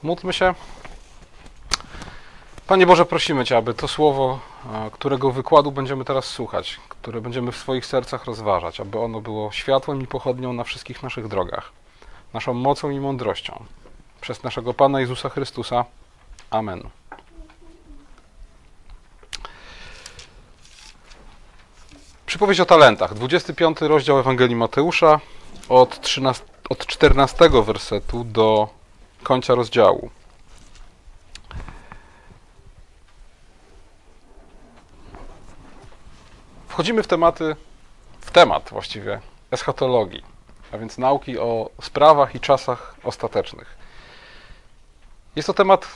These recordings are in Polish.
Pomódlmy się. Panie Boże, prosimy Cię, aby to słowo, którego wykładu będziemy teraz słuchać, które będziemy w swoich sercach rozważać, aby ono było światłem i pochodnią na wszystkich naszych drogach, naszą mocą i mądrością. Przez naszego Pana Jezusa Chrystusa. Amen. Przypowieść o talentach. 25 rozdział Ewangelii Mateusza od, 13, od 14 wersetu do końca rozdziału. Wchodzimy w tematy, w temat właściwie eschatologii, a więc nauki o sprawach i czasach ostatecznych. Jest to temat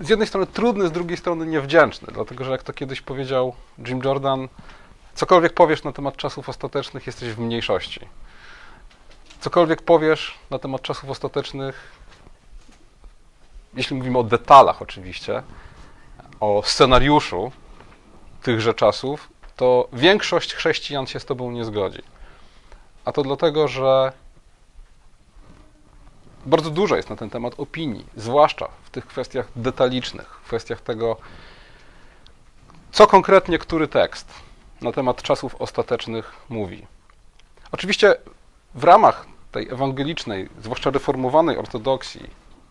z jednej strony trudny, z drugiej strony niewdzięczny, dlatego że jak to kiedyś powiedział Jim Jordan, cokolwiek powiesz na temat czasów ostatecznych, jesteś w mniejszości. Cokolwiek powiesz na temat czasów ostatecznych, jeśli mówimy o detalach oczywiście, o scenariuszu tychże czasów, to większość chrześcijan się z Tobą nie zgodzi. A to dlatego, że bardzo dużo jest na ten temat opinii, zwłaszcza w tych kwestiach detalicznych, w kwestiach tego, co konkretnie który tekst na temat czasów ostatecznych mówi. Oczywiście w ramach tej ewangelicznej, zwłaszcza reformowanej ortodoksji,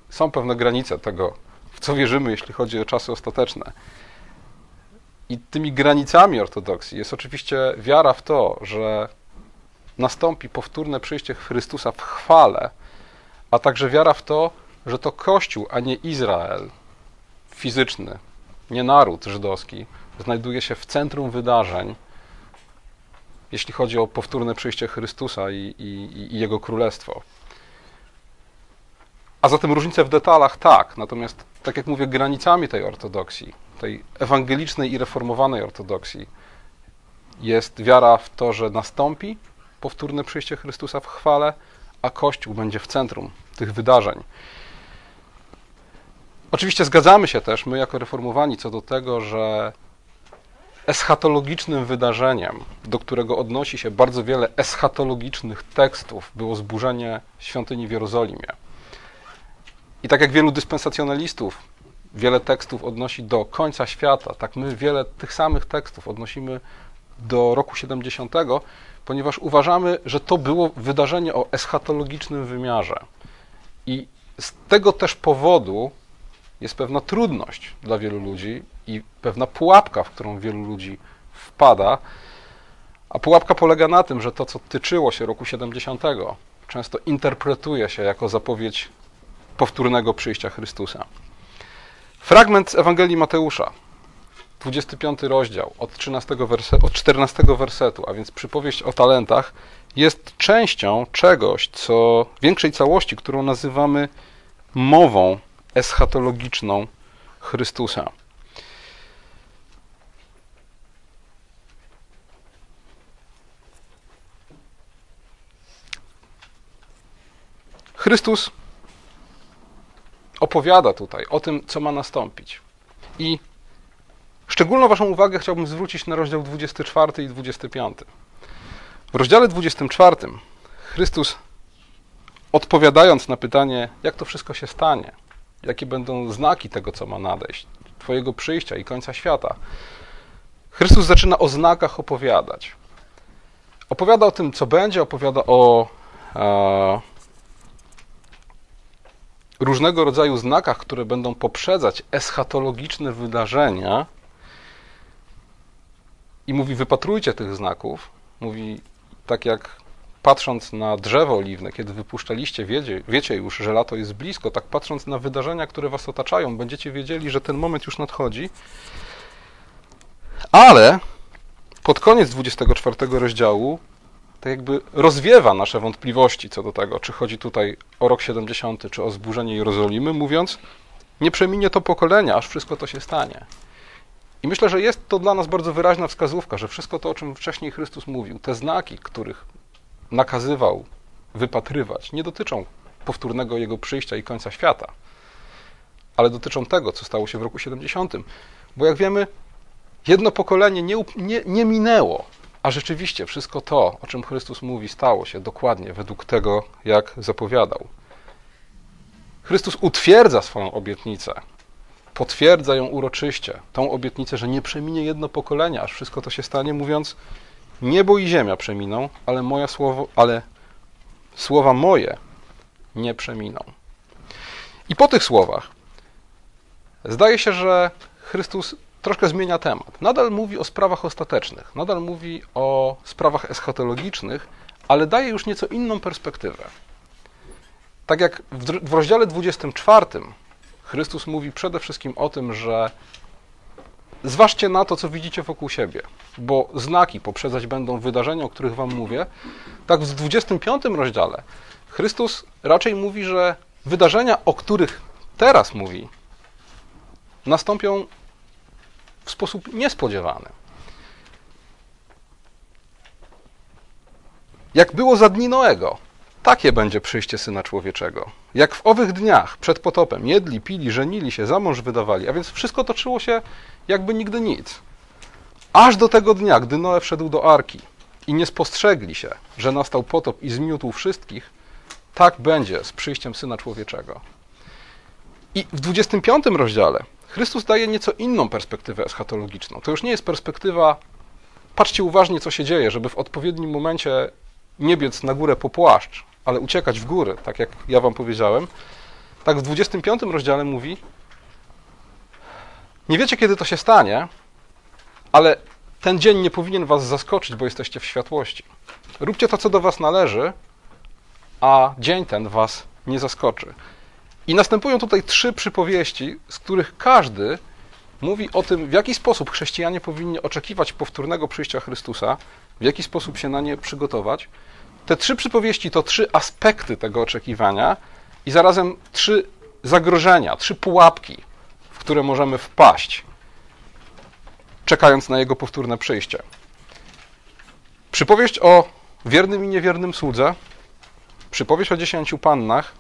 są pewne granice tego, w co wierzymy, jeśli chodzi o czasy ostateczne. I tymi granicami ortodoksji jest oczywiście wiara w to, że nastąpi powtórne przyjście Chrystusa w chwale, a także wiara w to, że to Kościół, a nie Izrael fizyczny, nie naród żydowski, znajduje się w centrum wydarzeń, jeśli chodzi o powtórne przyjście Chrystusa i, i, i Jego królestwo. A zatem różnice w detalach tak, natomiast, tak jak mówię, granicami tej ortodoksji, tej ewangelicznej i reformowanej ortodoksji, jest wiara w to, że nastąpi powtórne przyjście Chrystusa w chwale, a Kościół będzie w centrum tych wydarzeń. Oczywiście zgadzamy się też, my jako reformowani, co do tego, że eschatologicznym wydarzeniem, do którego odnosi się bardzo wiele eschatologicznych tekstów, było zburzenie świątyni w Jerozolimie. I tak jak wielu dyspensacjonalistów wiele tekstów odnosi do końca świata, tak my wiele tych samych tekstów odnosimy do roku 70, ponieważ uważamy, że to było wydarzenie o eschatologicznym wymiarze. I z tego też powodu jest pewna trudność dla wielu ludzi i pewna pułapka, w którą wielu ludzi wpada. A pułapka polega na tym, że to, co tyczyło się roku 70, często interpretuje się jako zapowiedź powtórnego przyjścia Chrystusa. Fragment z Ewangelii Mateusza, 25 rozdział, od, 13 werse, od 14 wersetu, a więc przypowieść o talentach, jest częścią czegoś, co większej całości, którą nazywamy mową eschatologiczną Chrystusa. Chrystus opowiada tutaj o tym, co ma nastąpić. I szczególną Waszą uwagę chciałbym zwrócić na rozdział 24 i 25. W rozdziale 24 Chrystus, odpowiadając na pytanie, jak to wszystko się stanie, jakie będą znaki tego, co ma nadejść, Twojego przyjścia i końca świata, Chrystus zaczyna o znakach opowiadać. Opowiada o tym, co będzie, opowiada o e, różnego rodzaju znakach, które będą poprzedzać eschatologiczne wydarzenia. I mówi: Wypatrujcie tych znaków. Mówi, tak jak patrząc na drzewo oliwne, kiedy wypuszczaliście, wiecie, wiecie już, że lato jest blisko, tak patrząc na wydarzenia, które was otaczają, będziecie wiedzieli, że ten moment już nadchodzi. Ale pod koniec 24 rozdziału tak jakby rozwiewa nasze wątpliwości co do tego, czy chodzi tutaj o rok 70, czy o zburzenie Jerozolimy, mówiąc, nie przeminie to pokolenia, aż wszystko to się stanie. I myślę, że jest to dla nas bardzo wyraźna wskazówka, że wszystko to, o czym wcześniej Chrystus mówił, te znaki, których nakazywał wypatrywać, nie dotyczą powtórnego Jego przyjścia i końca świata, ale dotyczą tego, co stało się w roku 70. Bo jak wiemy, jedno pokolenie nie, nie, nie minęło a rzeczywiście wszystko to, o czym Chrystus mówi, stało się dokładnie według tego, jak zapowiadał. Chrystus utwierdza swoją obietnicę, potwierdza ją uroczyście, tą obietnicę, że nie przeminie jedno pokolenie, aż wszystko to się stanie, mówiąc: Niebo i ziemia przeminą, ale, moja słowo, ale słowa moje nie przeminą. I po tych słowach zdaje się, że Chrystus troszkę zmienia temat. Nadal mówi o sprawach ostatecznych, nadal mówi o sprawach eschatologicznych, ale daje już nieco inną perspektywę. Tak jak w, rozdziale 24 Chrystus mówi przede wszystkim o tym, że zważcie na to, co widzicie wokół siebie, bo znaki poprzedzać będą wydarzenia, o których Wam mówię. Tak w 25 rozdziale Chrystus raczej mówi, że wydarzenia, o których teraz mówi, nastąpią w sposób niespodziewany. Jak było za dni Noego, takie będzie przyjście Syna Człowieczego. Jak w owych dniach przed potopem jedli, pili, żenili się, za mąż wydawali, a więc wszystko toczyło się jakby nigdy nic. Aż do tego dnia, gdy Noe wszedł do arki i nie spostrzegli się, że nastał potop i zmiótł wszystkich, tak będzie z przyjściem Syna Człowieczego. I w 25 rozdziale Chrystus daje nieco inną perspektywę eschatologiczną. To już nie jest perspektywa, patrzcie uważnie, co się dzieje, żeby w odpowiednim momencie nie biec na górę po płaszcz, ale uciekać w góry, tak jak ja wam powiedziałem. Tak w 25 rozdziale mówi, nie wiecie, kiedy to się stanie, ale ten dzień nie powinien was zaskoczyć, bo jesteście w światłości. Róbcie to, co do was należy, a dzień ten was nie zaskoczy. I następują tutaj trzy przypowieści, z których każdy mówi o tym, w jaki sposób chrześcijanie powinni oczekiwać powtórnego przyjścia Chrystusa, w jaki sposób się na nie przygotować. Te trzy przypowieści to trzy aspekty tego oczekiwania i zarazem trzy zagrożenia, trzy pułapki, w które możemy wpaść, czekając na jego powtórne przyjście. Przypowieść o wiernym i niewiernym słudze, przypowieść o dziesięciu pannach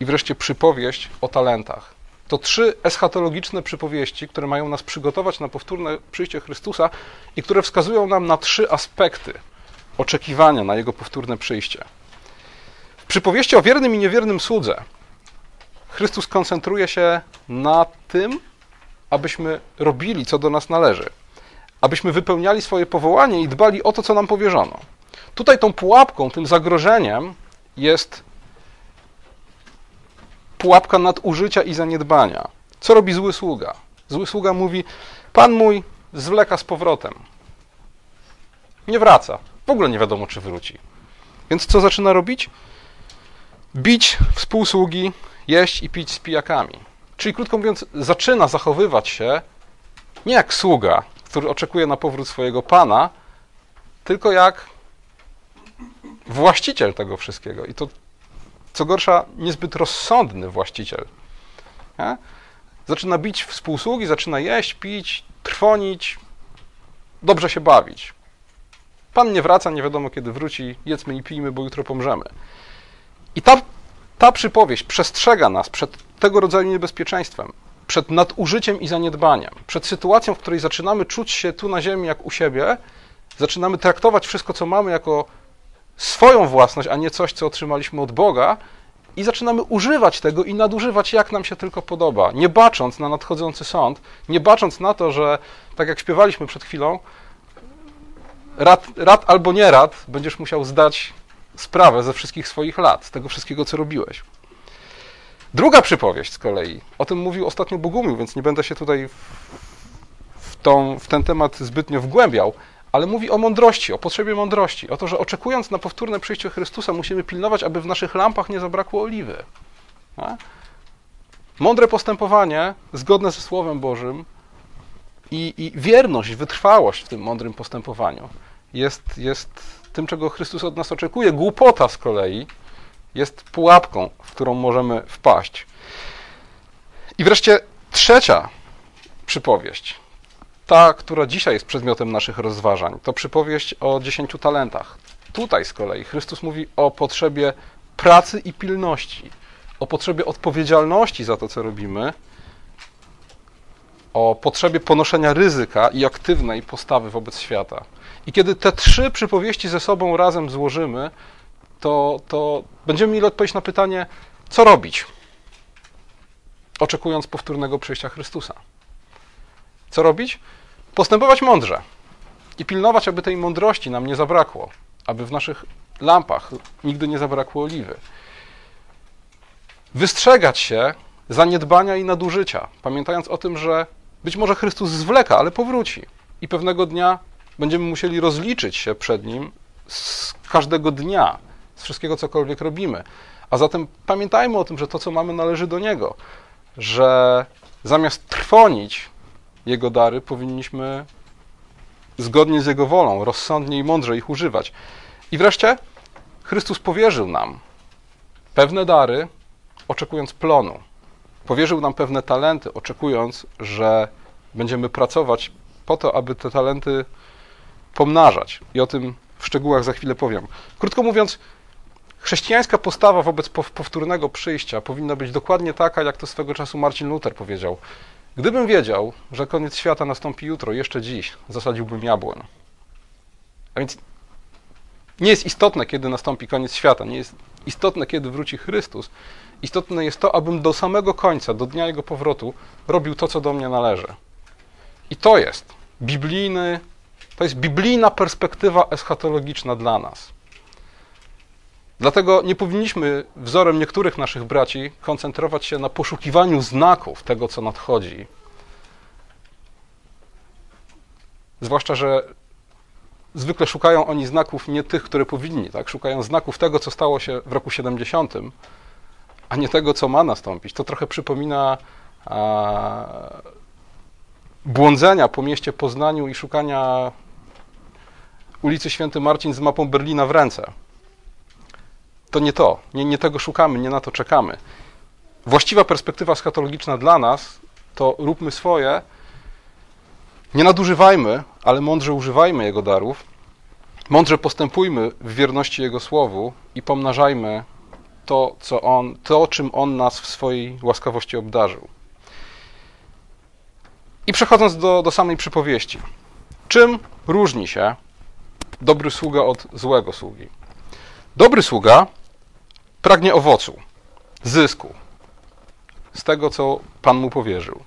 i wreszcie przypowieść o talentach. To trzy eschatologiczne przypowieści, które mają nas przygotować na powtórne przyjście Chrystusa i które wskazują nam na trzy aspekty oczekiwania na Jego powtórne przyjście. W przypowieści o wiernym i niewiernym słudze Chrystus koncentruje się na tym, abyśmy robili, co do nas należy, abyśmy wypełniali swoje powołanie i dbali o to, co nam powierzono. Tutaj tą pułapką, tym zagrożeniem jest pułapka nadużycia i zaniedbania. Co robi zły sługa? Zły sługa mówi: Pan mój zwleka z powrotem. Nie wraca. W ogóle nie wiadomo, czy wróci. Więc co zaczyna robić? Bić współsługi, jeść i pić z pijakami. Czyli krótko mówiąc, zaczyna zachowywać się nie jak sługa, który oczekuje na powrót swojego pana, tylko jak właściciel tego wszystkiego. I to co gorsza, niezbyt rozsądny właściciel. Nie? Zaczyna bić współsługi, zaczyna jeść, pić, trwonić, dobrze się bawić. Pan nie wraca, nie wiadomo kiedy wróci, jedzmy i pijmy, bo jutro pomrzemy. I ta, ta przypowieść przestrzega nas przed tego rodzaju niebezpieczeństwem, przed nadużyciem i zaniedbaniem, przed sytuacją, w której zaczynamy czuć się tu na ziemi jak u siebie, zaczynamy traktować wszystko, co mamy, jako swoją własność, a nie coś, co otrzymaliśmy od Boga, i zaczynamy używać tego i nadużywać, jak nam się tylko podoba, nie bacząc na nadchodzący sąd, nie bacząc na to, że, tak jak śpiewaliśmy przed chwilą, rad, rad albo nie rad, będziesz musiał zdać sprawę ze wszystkich swoich lat, z tego wszystkiego, co robiłeś. Druga przypowieść z kolei, o tym mówił ostatnio Bogumił, więc nie będę się tutaj w, tą, w ten temat zbytnio wgłębiał, ale mówi o mądrości, o potrzebie mądrości, o to, że oczekując na powtórne przyjście Chrystusa, musimy pilnować, aby w naszych lampach nie zabrakło oliwy. Mądre postępowanie, zgodne ze Słowem Bożym i, i wierność, wytrwałość w tym mądrym postępowaniu jest, jest tym, czego Chrystus od nas oczekuje. Głupota z kolei jest pułapką, w którą możemy wpaść. I wreszcie trzecia przypowieść ta, która dzisiaj jest przedmiotem naszych rozważań, to przypowieść o dziesięciu talentach. Tutaj z kolei Chrystus mówi o potrzebie pracy i pilności, o potrzebie odpowiedzialności za to, co robimy, o potrzebie ponoszenia ryzyka i aktywnej postawy wobec świata. I kiedy te trzy przypowieści ze sobą razem złożymy, to, to będziemy mieli odpowiedź na pytanie, co robić? oczekując powtórnego przyjścia Chrystusa. Co robić? Postępować mądrze i pilnować, aby tej mądrości nam nie zabrakło, aby w naszych lampach nigdy nie zabrakło oliwy. Wystrzegać się zaniedbania i nadużycia, pamiętając o tym, że być może Chrystus zwleka, ale powróci i pewnego dnia będziemy musieli rozliczyć się przed Nim z każdego dnia, z wszystkiego, cokolwiek robimy. A zatem pamiętajmy o tym, że to, co mamy, należy do Niego, że zamiast trwonić Jego dary, powinniśmy zgodnie z Jego wolą, rozsądnie i mądrze ich używać. I wreszcie Chrystus powierzył nam pewne dary, oczekując plonu. Powierzył nam pewne talenty, oczekując, że będziemy pracować po to, aby te talenty pomnażać. I o tym w szczegółach za chwilę powiem. Krótko mówiąc, chrześcijańska postawa wobec powtórnego przyjścia powinna być dokładnie taka, jak to swego czasu Marcin Luther powiedział. Gdybym wiedział, że koniec świata nastąpi jutro, jeszcze dziś, zasadziłbym jabłoń. A więc nie jest istotne, kiedy nastąpi koniec świata, nie jest istotne, kiedy wróci Chrystus. Istotne jest to, abym do samego końca, do dnia Jego powrotu, robił to, co do mnie należy. I to jest biblijny, to jest biblijna perspektywa eschatologiczna dla nas. Dlatego nie powinniśmy, wzorem niektórych naszych braci, koncentrować się na poszukiwaniu znaków tego, co nadchodzi. Zwłaszcza, że zwykle szukają oni znaków nie tych, które powinni, tak? Szukają znaków tego, co stało się w roku 70, a nie tego, co ma nastąpić. To trochę przypomina a, błądzenia po mieście Poznaniu i szukania ulicy Święty Marcin z mapą Berlina w ręce. To nie to, nie, nie tego szukamy, nie na to czekamy. Właściwa perspektywa schatologiczna dla nas to róbmy swoje, nie nadużywajmy, ale mądrze używajmy Jego darów, mądrze postępujmy w wierności Jego słowu i pomnażajmy to, co on, to, czym On nas w swojej łaskawości obdarzył. I przechodząc do, do samej przypowieści. Czym różni się dobry sługa od złego sługi? Dobry sługa pragnie owocu, zysku z tego, co Pan mu powierzył.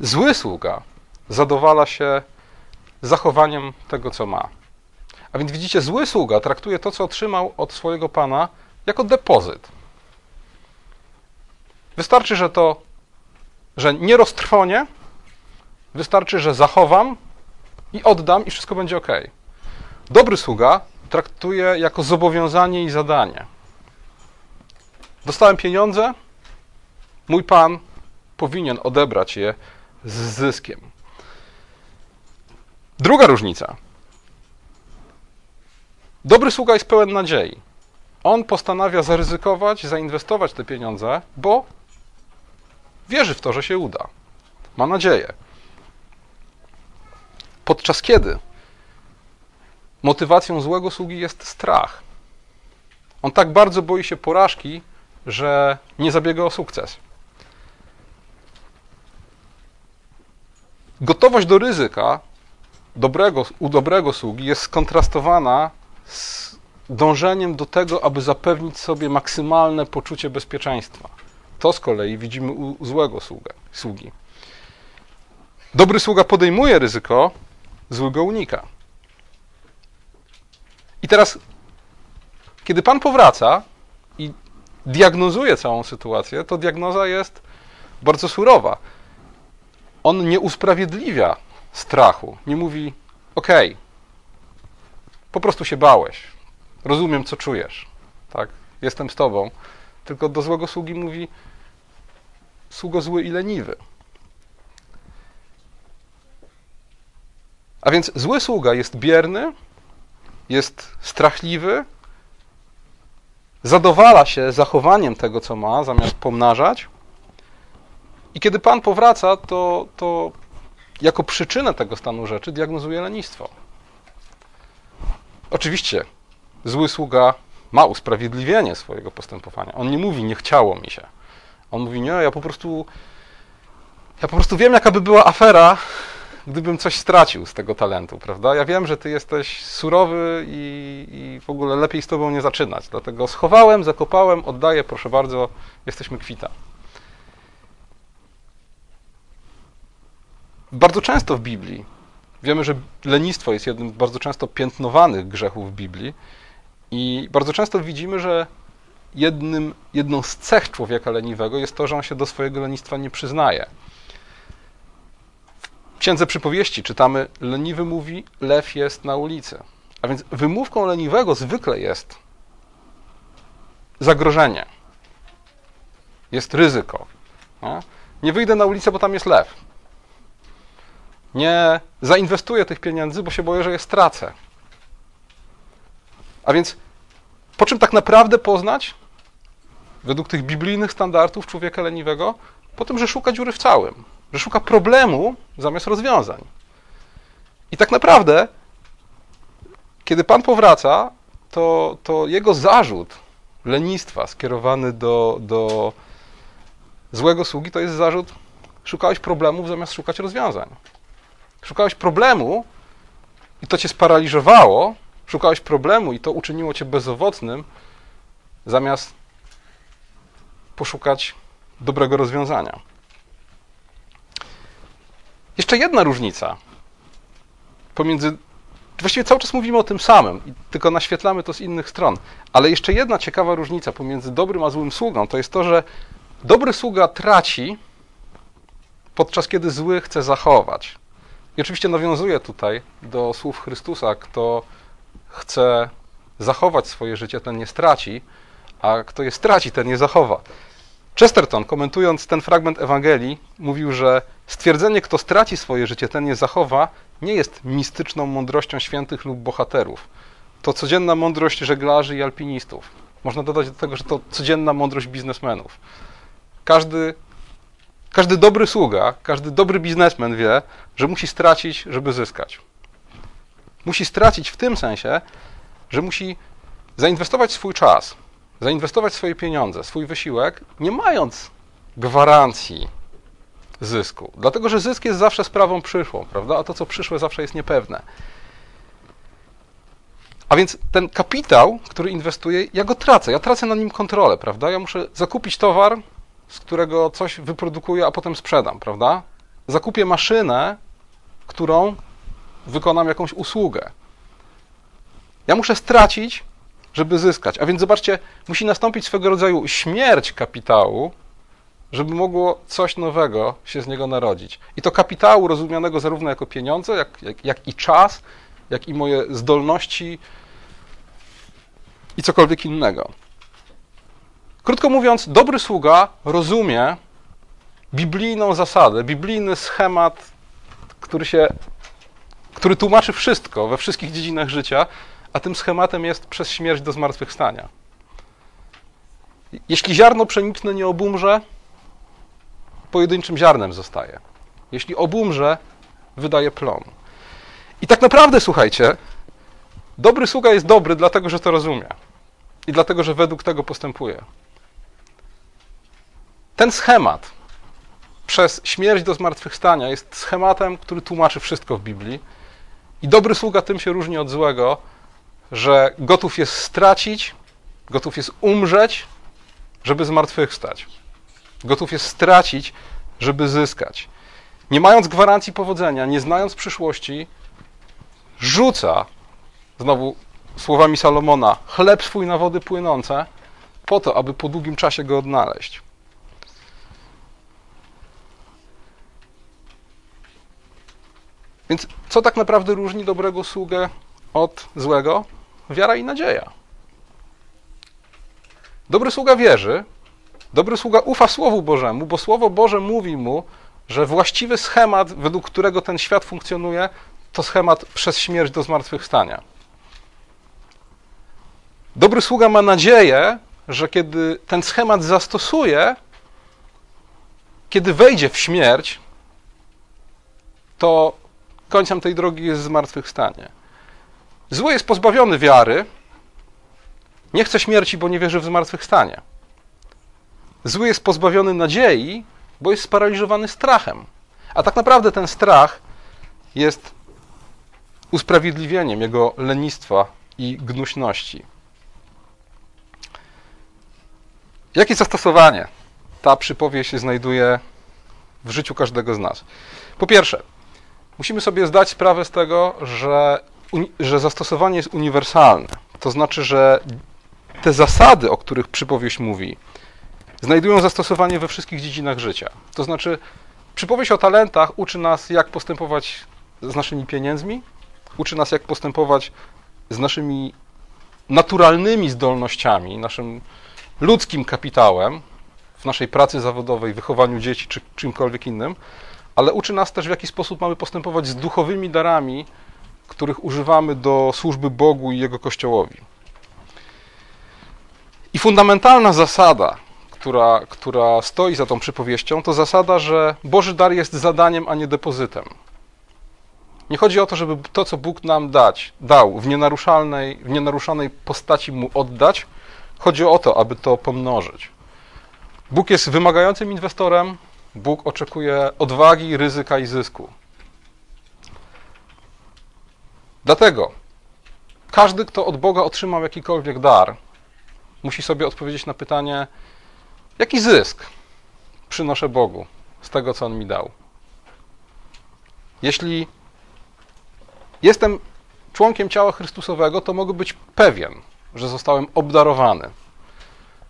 Zły sługa zadowala się zachowaniem tego, co ma. A więc widzicie, zły sługa traktuje to, co otrzymał od swojego Pana, jako depozyt. Wystarczy, że to, że nie roztrwonię, wystarczy, że zachowam i oddam i wszystko będzie ok. Dobry sługa traktuje jako zobowiązanie i zadanie. Dostałem pieniądze, mój pan powinien odebrać je z zyskiem. Druga różnica. Dobry sługa jest pełen nadziei. On postanawia zaryzykować, zainwestować te pieniądze, bo wierzy w to, że się uda. Ma nadzieję. Podczas kiedy motywacją złego sługi jest strach. On tak bardzo boi się porażki, że nie zabiega o sukces. Gotowość do ryzyka dobrego, u dobrego sługi jest skontrastowana z dążeniem do tego, aby zapewnić sobie maksymalne poczucie bezpieczeństwa. To z kolei widzimy u złego sługa, sługi. Dobry sługa podejmuje ryzyko, zły go unika. I teraz, kiedy Pan powraca diagnozuje całą sytuację, to diagnoza jest bardzo surowa. On nie usprawiedliwia strachu. Nie mówi, okej, po prostu się bałeś, rozumiem, co czujesz, tak, jestem z tobą. Tylko do złego sługi mówi, sługo zły i leniwy. A więc zły sługa jest bierny, jest strachliwy, zadowala się zachowaniem tego, co ma, zamiast pomnażać. I kiedy Pan powraca, to, to jako przyczynę tego stanu rzeczy diagnozuje lenistwo. Oczywiście zły sługa ma usprawiedliwienie swojego postępowania. On nie mówi, nie chciało mi się. On mówi, nie, ja po prostu ja po prostu wiem, jaka by była afera, gdybym coś stracił z tego talentu, prawda? Ja wiem, że ty jesteś surowy i, i w ogóle lepiej z tobą nie zaczynać. Dlatego schowałem, zakopałem, oddaję, proszę bardzo, jesteśmy kwita. Bardzo często w Biblii wiemy, że lenistwo jest jednym z bardzo często piętnowanych grzechów w Biblii i bardzo często widzimy, że jednym, jedną z cech człowieka leniwego jest to, że on się do swojego lenistwa nie przyznaje. Księdze Przypowieści czytamy, leniwy mówi, lew jest na ulicy. A więc wymówką leniwego zwykle jest zagrożenie. Jest ryzyko. Nie? nie wyjdę na ulicę, bo tam jest lew. Nie zainwestuję tych pieniędzy, bo się boję, że je stracę. A więc po czym tak naprawdę poznać, według tych biblijnych standardów człowieka leniwego? Po tym, że szuka dziury w całym, że szuka problemu zamiast rozwiązań. I tak naprawdę, kiedy Pan powraca, to, to jego zarzut lenistwa skierowany do, do złego sługi to jest zarzut: szukałeś problemów zamiast szukać rozwiązań. Szukałeś problemu i to cię sparaliżowało, szukałeś problemu i to uczyniło cię bezowocnym, zamiast poszukać dobrego rozwiązania. Jeszcze jedna różnica pomiędzy. Właściwie cały czas mówimy o tym samym, tylko naświetlamy to z innych stron. Ale jeszcze jedna ciekawa różnica pomiędzy dobrym a złym sługą to jest to, że dobry sługa traci, podczas kiedy zły chce zachować. I oczywiście nawiązuję tutaj do słów Chrystusa, kto chce zachować swoje życie, ten nie straci, a kto je straci, ten nie zachowa. Chesterton, komentując ten fragment Ewangelii, mówił, że stwierdzenie, kto straci swoje życie, ten nie zachowa, nie jest mistyczną mądrością świętych lub bohaterów. To codzienna mądrość żeglarzy i alpinistów. Można dodać do tego, że to codzienna mądrość biznesmenów. Każdy, każdy dobry sługa, każdy dobry biznesmen wie, że musi stracić, żeby zyskać. Musi stracić w tym sensie, że musi zainwestować swój czas, zainwestować swoje pieniądze, swój wysiłek, nie mając gwarancji zysku. Dlatego, że zysk jest zawsze sprawą przyszłą, prawda? A to, co przyszłe, zawsze jest niepewne. A więc ten kapitał, który inwestuję, ja go tracę, ja tracę na nim kontrolę, prawda? Ja muszę zakupić towar, z którego coś wyprodukuję, a potem sprzedam, prawda? Zakupię maszynę, którą wykonam jakąś usługę. Ja muszę stracić, żeby zyskać. A więc zobaczcie, musi nastąpić swego rodzaju śmierć kapitału, żeby mogło coś nowego się z niego narodzić. I to kapitału rozumianego zarówno jako pieniądze, jak, jak, jak i czas, jak i moje zdolności i cokolwiek innego. Krótko mówiąc, dobry sługa rozumie biblijną zasadę, biblijny schemat, który się który tłumaczy wszystko we wszystkich dziedzinach życia, a tym schematem jest przez śmierć do zmartwychwstania. Jeśli ziarno pszeniczne nie obumrze, pojedynczym ziarnem zostaje. Jeśli obumrze, wydaje plon. I tak naprawdę, słuchajcie, dobry sługa jest dobry dlatego, że to rozumie. I dlatego, że według tego postępuje. Ten schemat przez śmierć do zmartwychwstania jest schematem, który tłumaczy wszystko w Biblii. I dobry sługa tym się różni od złego, że gotów jest stracić, gotów jest umrzeć, żeby zmartwychwstać. Gotów jest stracić, żeby zyskać. Nie mając gwarancji powodzenia, nie znając przyszłości, rzuca, znowu słowami Salomona, chleb swój na wody płynące, po to, aby po długim czasie go odnaleźć. Więc co tak naprawdę różni dobrego sługę od złego? Wiara i nadzieja. Dobry sługa wierzy, dobry sługa ufa Słowu Bożemu, bo Słowo Boże mówi mu, że właściwy schemat, według którego ten świat funkcjonuje, to schemat przez śmierć do zmartwychwstania. Dobry sługa ma nadzieję, że kiedy ten schemat zastosuje, kiedy wejdzie w śmierć, to końcem tej drogi jest zmartwychwstanie. Zły jest pozbawiony wiary, nie chce śmierci, bo nie wierzy w zmartwychwstanie. Zły jest pozbawiony nadziei, bo jest sparaliżowany strachem. A tak naprawdę ten strach jest usprawiedliwieniem jego lenistwa i gnuśności. Jakie zastosowanie ta przypowieść znajduje w życiu każdego z nas? Po pierwsze, Musimy sobie zdać sprawę z tego, że, że zastosowanie jest uniwersalne. To znaczy, że te zasady, o których przypowieść mówi, znajdują zastosowanie we wszystkich dziedzinach życia. To znaczy, przypowieść o talentach uczy nas, jak postępować z naszymi pieniędzmi, uczy nas, jak postępować z naszymi naturalnymi zdolnościami, naszym ludzkim kapitałem w naszej pracy zawodowej, wychowaniu dzieci czy czymkolwiek innym, ale uczy nas też, w jaki sposób mamy postępować z duchowymi darami, których używamy do służby Bogu i Jego Kościołowi. I fundamentalna zasada, która, która stoi za tą przypowieścią, to zasada, że Boży dar jest zadaniem, a nie depozytem. Nie chodzi o to, żeby to, co Bóg nam dać, dał w nienaruszalnej, w nienaruszonej postaci mu oddać. Chodzi o to, aby to pomnożyć. Bóg jest wymagającym inwestorem, Bóg oczekuje odwagi, ryzyka i zysku. Dlatego każdy, kto od Boga otrzymał jakikolwiek dar, musi sobie odpowiedzieć na pytanie, jaki zysk przynoszę Bogu z tego, co On mi dał. Jeśli jestem członkiem ciała Chrystusowego, to mogę być pewien, że zostałem obdarowany.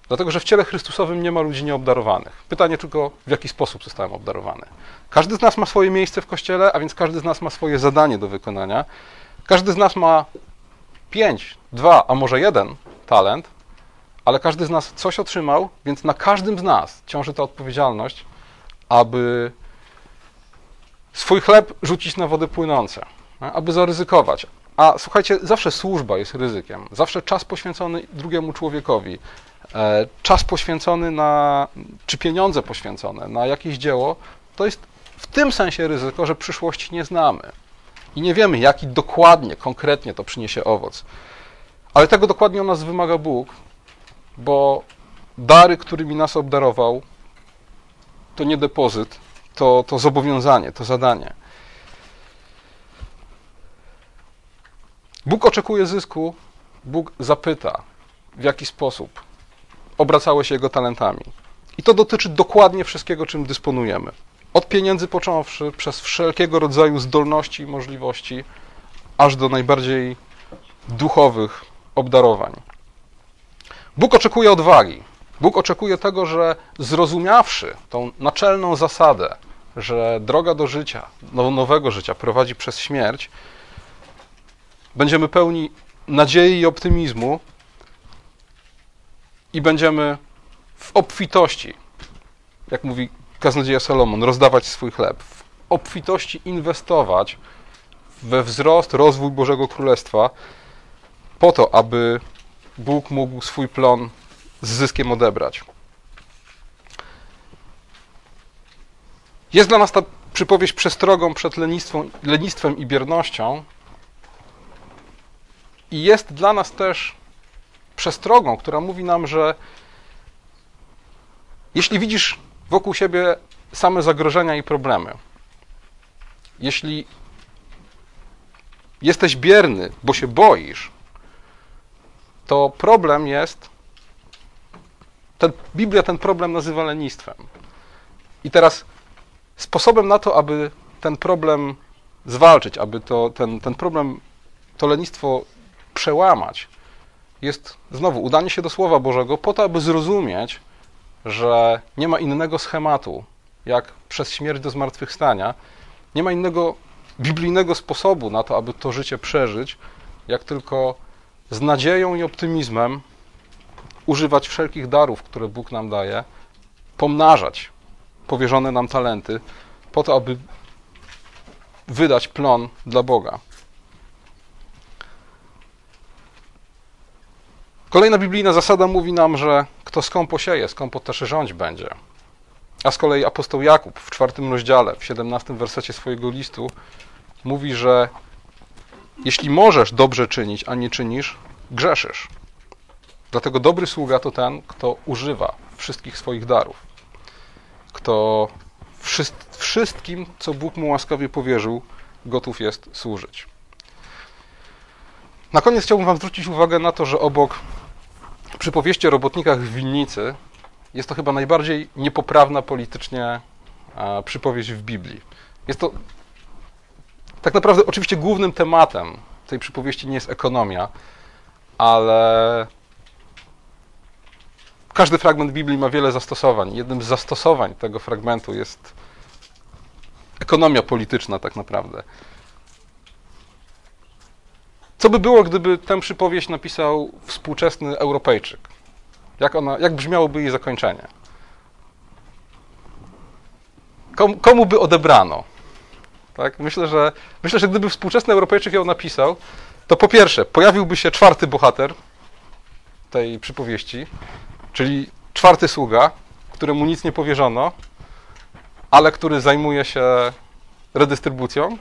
Dlatego, że w ciele Chrystusowym nie ma ludzi nieobdarowanych. Pytanie tylko, w jaki sposób zostałem obdarowany. Każdy z nas ma swoje miejsce w kościele, a więc każdy z nas ma swoje zadanie do wykonania. Każdy z nas ma pięć, dwa, a może jeden talent, ale każdy z nas coś otrzymał, więc na każdym z nas ciąży ta odpowiedzialność, aby swój chleb rzucić na wody płynące, aby zaryzykować. A słuchajcie, zawsze służba jest ryzykiem, zawsze czas poświęcony drugiemu człowiekowi, e, czas poświęcony na, czy pieniądze poświęcone na jakieś dzieło, to jest w tym sensie ryzyko, że przyszłości nie znamy. I nie wiemy, jaki dokładnie, konkretnie to przyniesie owoc. Ale tego dokładnie od nas wymaga Bóg, bo dary, którymi nas obdarował, to nie depozyt, to, to zobowiązanie, to zadanie. Bóg oczekuje zysku, Bóg zapyta, w jaki sposób obracało się jego talentami. I to dotyczy dokładnie wszystkiego, czym dysponujemy. Od pieniędzy począwszy, przez wszelkiego rodzaju zdolności i możliwości, aż do najbardziej duchowych obdarowań. Bóg oczekuje odwagi. Bóg oczekuje tego, że zrozumiawszy tą naczelną zasadę, że droga do życia, do nowego życia prowadzi przez śmierć, będziemy pełni nadziei i optymizmu i będziemy w obfitości, jak mówi kaznodzieja Salomon, rozdawać swój chleb, w obfitości inwestować we wzrost, rozwój Bożego Królestwa, po to, aby Bóg mógł swój plon z zyskiem odebrać. Jest dla nas ta przypowieść przestrogą przed lenistwem, lenistwem i biernością, i jest dla nas też przestrogą, która mówi nam, że jeśli widzisz wokół siebie same zagrożenia i problemy, jeśli jesteś bierny, bo się boisz, to problem jest. Ten, Biblia ten problem nazywa lenistwem. I teraz sposobem na to, aby ten problem zwalczyć, aby to, ten, ten problem, to lenistwo przełamać, jest znowu udanie się do Słowa Bożego po to, aby zrozumieć, że nie ma innego schematu, jak przez śmierć do zmartwychwstania, nie ma innego biblijnego sposobu na to, aby to życie przeżyć, jak tylko z nadzieją i optymizmem używać wszelkich darów, które Bóg nam daje, pomnażać powierzone nam talenty, po to, aby wydać plon dla Boga. Kolejna biblijna zasada mówi nam, że kto skąpo sieje, skąpo też rządź będzie. A z kolei apostoł Jakub w czwartym rozdziale, w 17 wersecie swojego listu mówi, że jeśli możesz dobrze czynić, a nie czynisz, grzeszysz. Dlatego dobry sługa to ten, kto używa wszystkich swoich darów, kto wszystkim, co Bóg mu łaskawie powierzył, gotów jest służyć. Na koniec chciałbym Wam zwrócić uwagę na to, że obok przypowieści o robotnikach w winnicy jest to chyba najbardziej niepoprawna politycznie przypowieść w Biblii. Jest to Tak naprawdę, oczywiście, głównym tematem tej przypowieści nie jest ekonomia, ale każdy fragment Biblii ma wiele zastosowań. Jednym z zastosowań tego fragmentu jest ekonomia polityczna, tak naprawdę. Co by było, gdyby tę przypowieść napisał współczesny Europejczyk? Jak, ona, jak brzmiałoby jej zakończenie? Komu, komu by odebrano? Tak? Myślę, że, myślę, że gdyby współczesny Europejczyk ją napisał, to po pierwsze pojawiłby się czwarty bohater tej przypowieści, czyli czwarty sługa, któremu nic nie powierzono, ale który zajmuje się redystrybucją.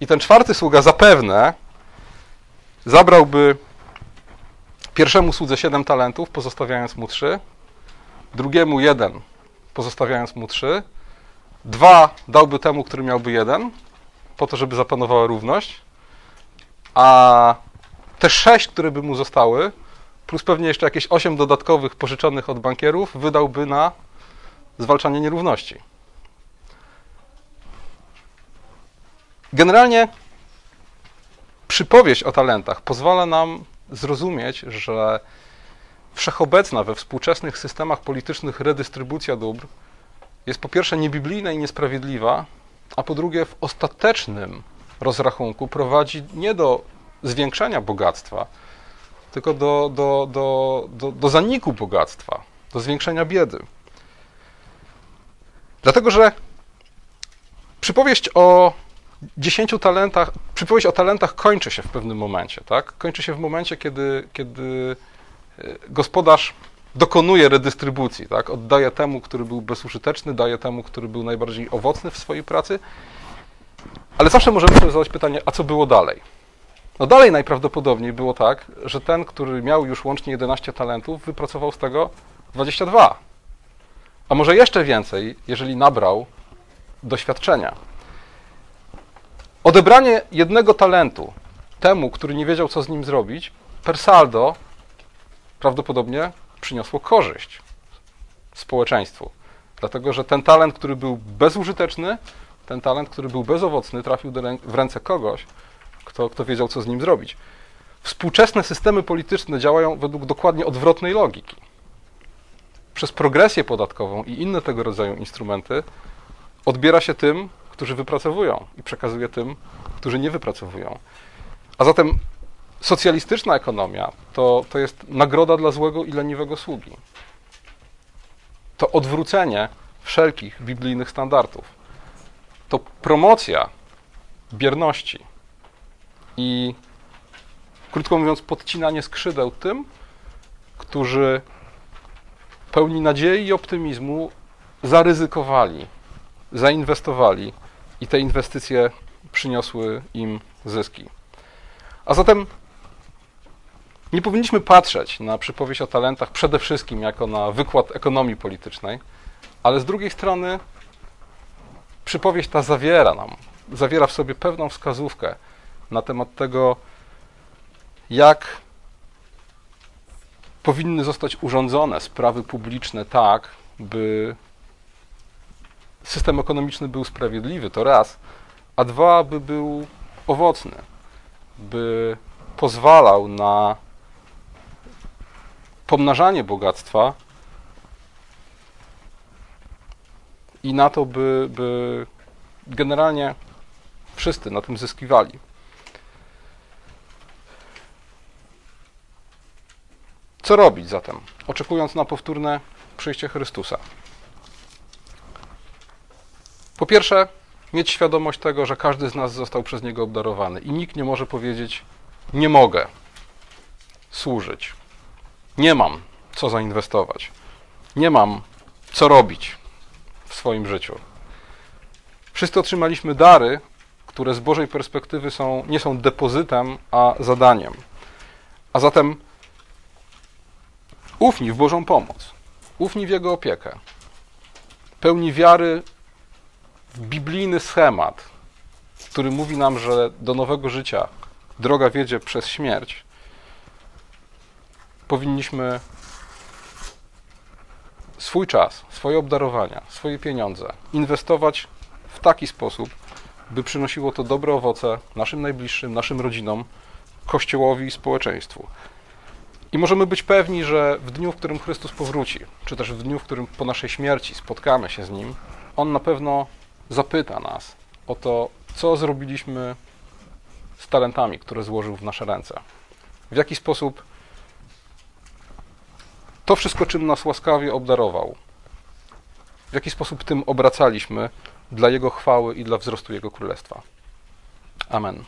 I ten czwarty sługa zapewne zabrałby pierwszemu słudze 7 talentów, pozostawiając mu 3, drugiemu jeden, pozostawiając mu 3, dwa dałby temu, który miałby jeden, po to, żeby zapanowała równość, a te sześć, które by mu zostały, plus pewnie jeszcze jakieś osiem dodatkowych pożyczonych od bankierów, wydałby na zwalczanie nierówności. Generalnie przypowieść o talentach pozwala nam zrozumieć, że wszechobecna we współczesnych systemach politycznych redystrybucja dóbr jest po pierwsze niebiblijna i niesprawiedliwa, a po drugie w ostatecznym rozrachunku prowadzi nie do zwiększenia bogactwa, tylko do, do, do, do, do zaniku bogactwa, do zwiększenia biedy. Dlatego, że przypowieść o dziesięciu talentach, przypowieść o talentach kończy się w pewnym momencie, tak? Kończy się w momencie, kiedy, kiedy e, gospodarz dokonuje redystrybucji, tak? Oddaje temu, który był bezużyteczny, daje temu, który był najbardziej owocny w swojej pracy. Ale zawsze możemy sobie zadać pytanie, a co było dalej? No dalej najprawdopodobniej było tak, że ten, który miał już łącznie 11 talentów, wypracował z tego 22. A może jeszcze więcej, jeżeli nabrał doświadczenia. Odebranie jednego talentu temu, który nie wiedział, co z nim zrobić, per saldo prawdopodobnie przyniosło korzyść społeczeństwu. Dlatego, że ten talent, który był bezużyteczny, ten talent, który był bezowocny, trafił w ręce kogoś, kto, kto wiedział, co z nim zrobić. Współczesne systemy polityczne działają według dokładnie odwrotnej logiki. Przez progresję podatkową i inne tego rodzaju instrumenty odbiera się tym, którzy wypracowują i przekazuje tym, którzy nie wypracowują. A zatem socjalistyczna ekonomia to, to jest nagroda dla złego i leniwego sługi. To odwrócenie wszelkich biblijnych standardów. To promocja bierności i, krótko mówiąc, podcinanie skrzydeł tym, którzy pełni nadziei i optymizmu zaryzykowali, zainwestowali i te inwestycje przyniosły im zyski. A zatem nie powinniśmy patrzeć na przypowieść o talentach przede wszystkim jako na wykład ekonomii politycznej, ale z drugiej strony przypowieść ta zawiera nam, zawiera w sobie pewną wskazówkę na temat tego, jak powinny zostać urządzone sprawy publiczne tak, by system ekonomiczny był sprawiedliwy, to raz, a dwa, by był owocny, by pozwalał na pomnażanie bogactwa i na to, by, by generalnie wszyscy na tym zyskiwali. Co robić zatem, oczekując na powtórne przyjście Chrystusa? Po pierwsze, mieć świadomość tego, że każdy z nas został przez Niego obdarowany i nikt nie może powiedzieć: Nie mogę służyć, nie mam co zainwestować, nie mam co robić w swoim życiu. Wszyscy otrzymaliśmy dary, które z Bożej perspektywy są, nie są depozytem, a zadaniem. A zatem ufni w Bożą pomoc, ufni w Jego opiekę, pełni wiary biblijny schemat, który mówi nam, że do nowego życia droga wiedzie przez śmierć, powinniśmy swój czas, swoje obdarowania, swoje pieniądze inwestować w taki sposób, by przynosiło to dobre owoce naszym najbliższym, naszym rodzinom, Kościołowi i społeczeństwu. I możemy być pewni, że w dniu, w którym Chrystus powróci, czy też w dniu, w którym po naszej śmierci spotkamy się z Nim, On na pewno zapyta nas o to, co zrobiliśmy z talentami, które złożył w nasze ręce. W jaki sposób to wszystko, czym nas łaskawie obdarował, w jaki sposób tym obracaliśmy dla Jego chwały i dla wzrostu Jego królestwa. Amen.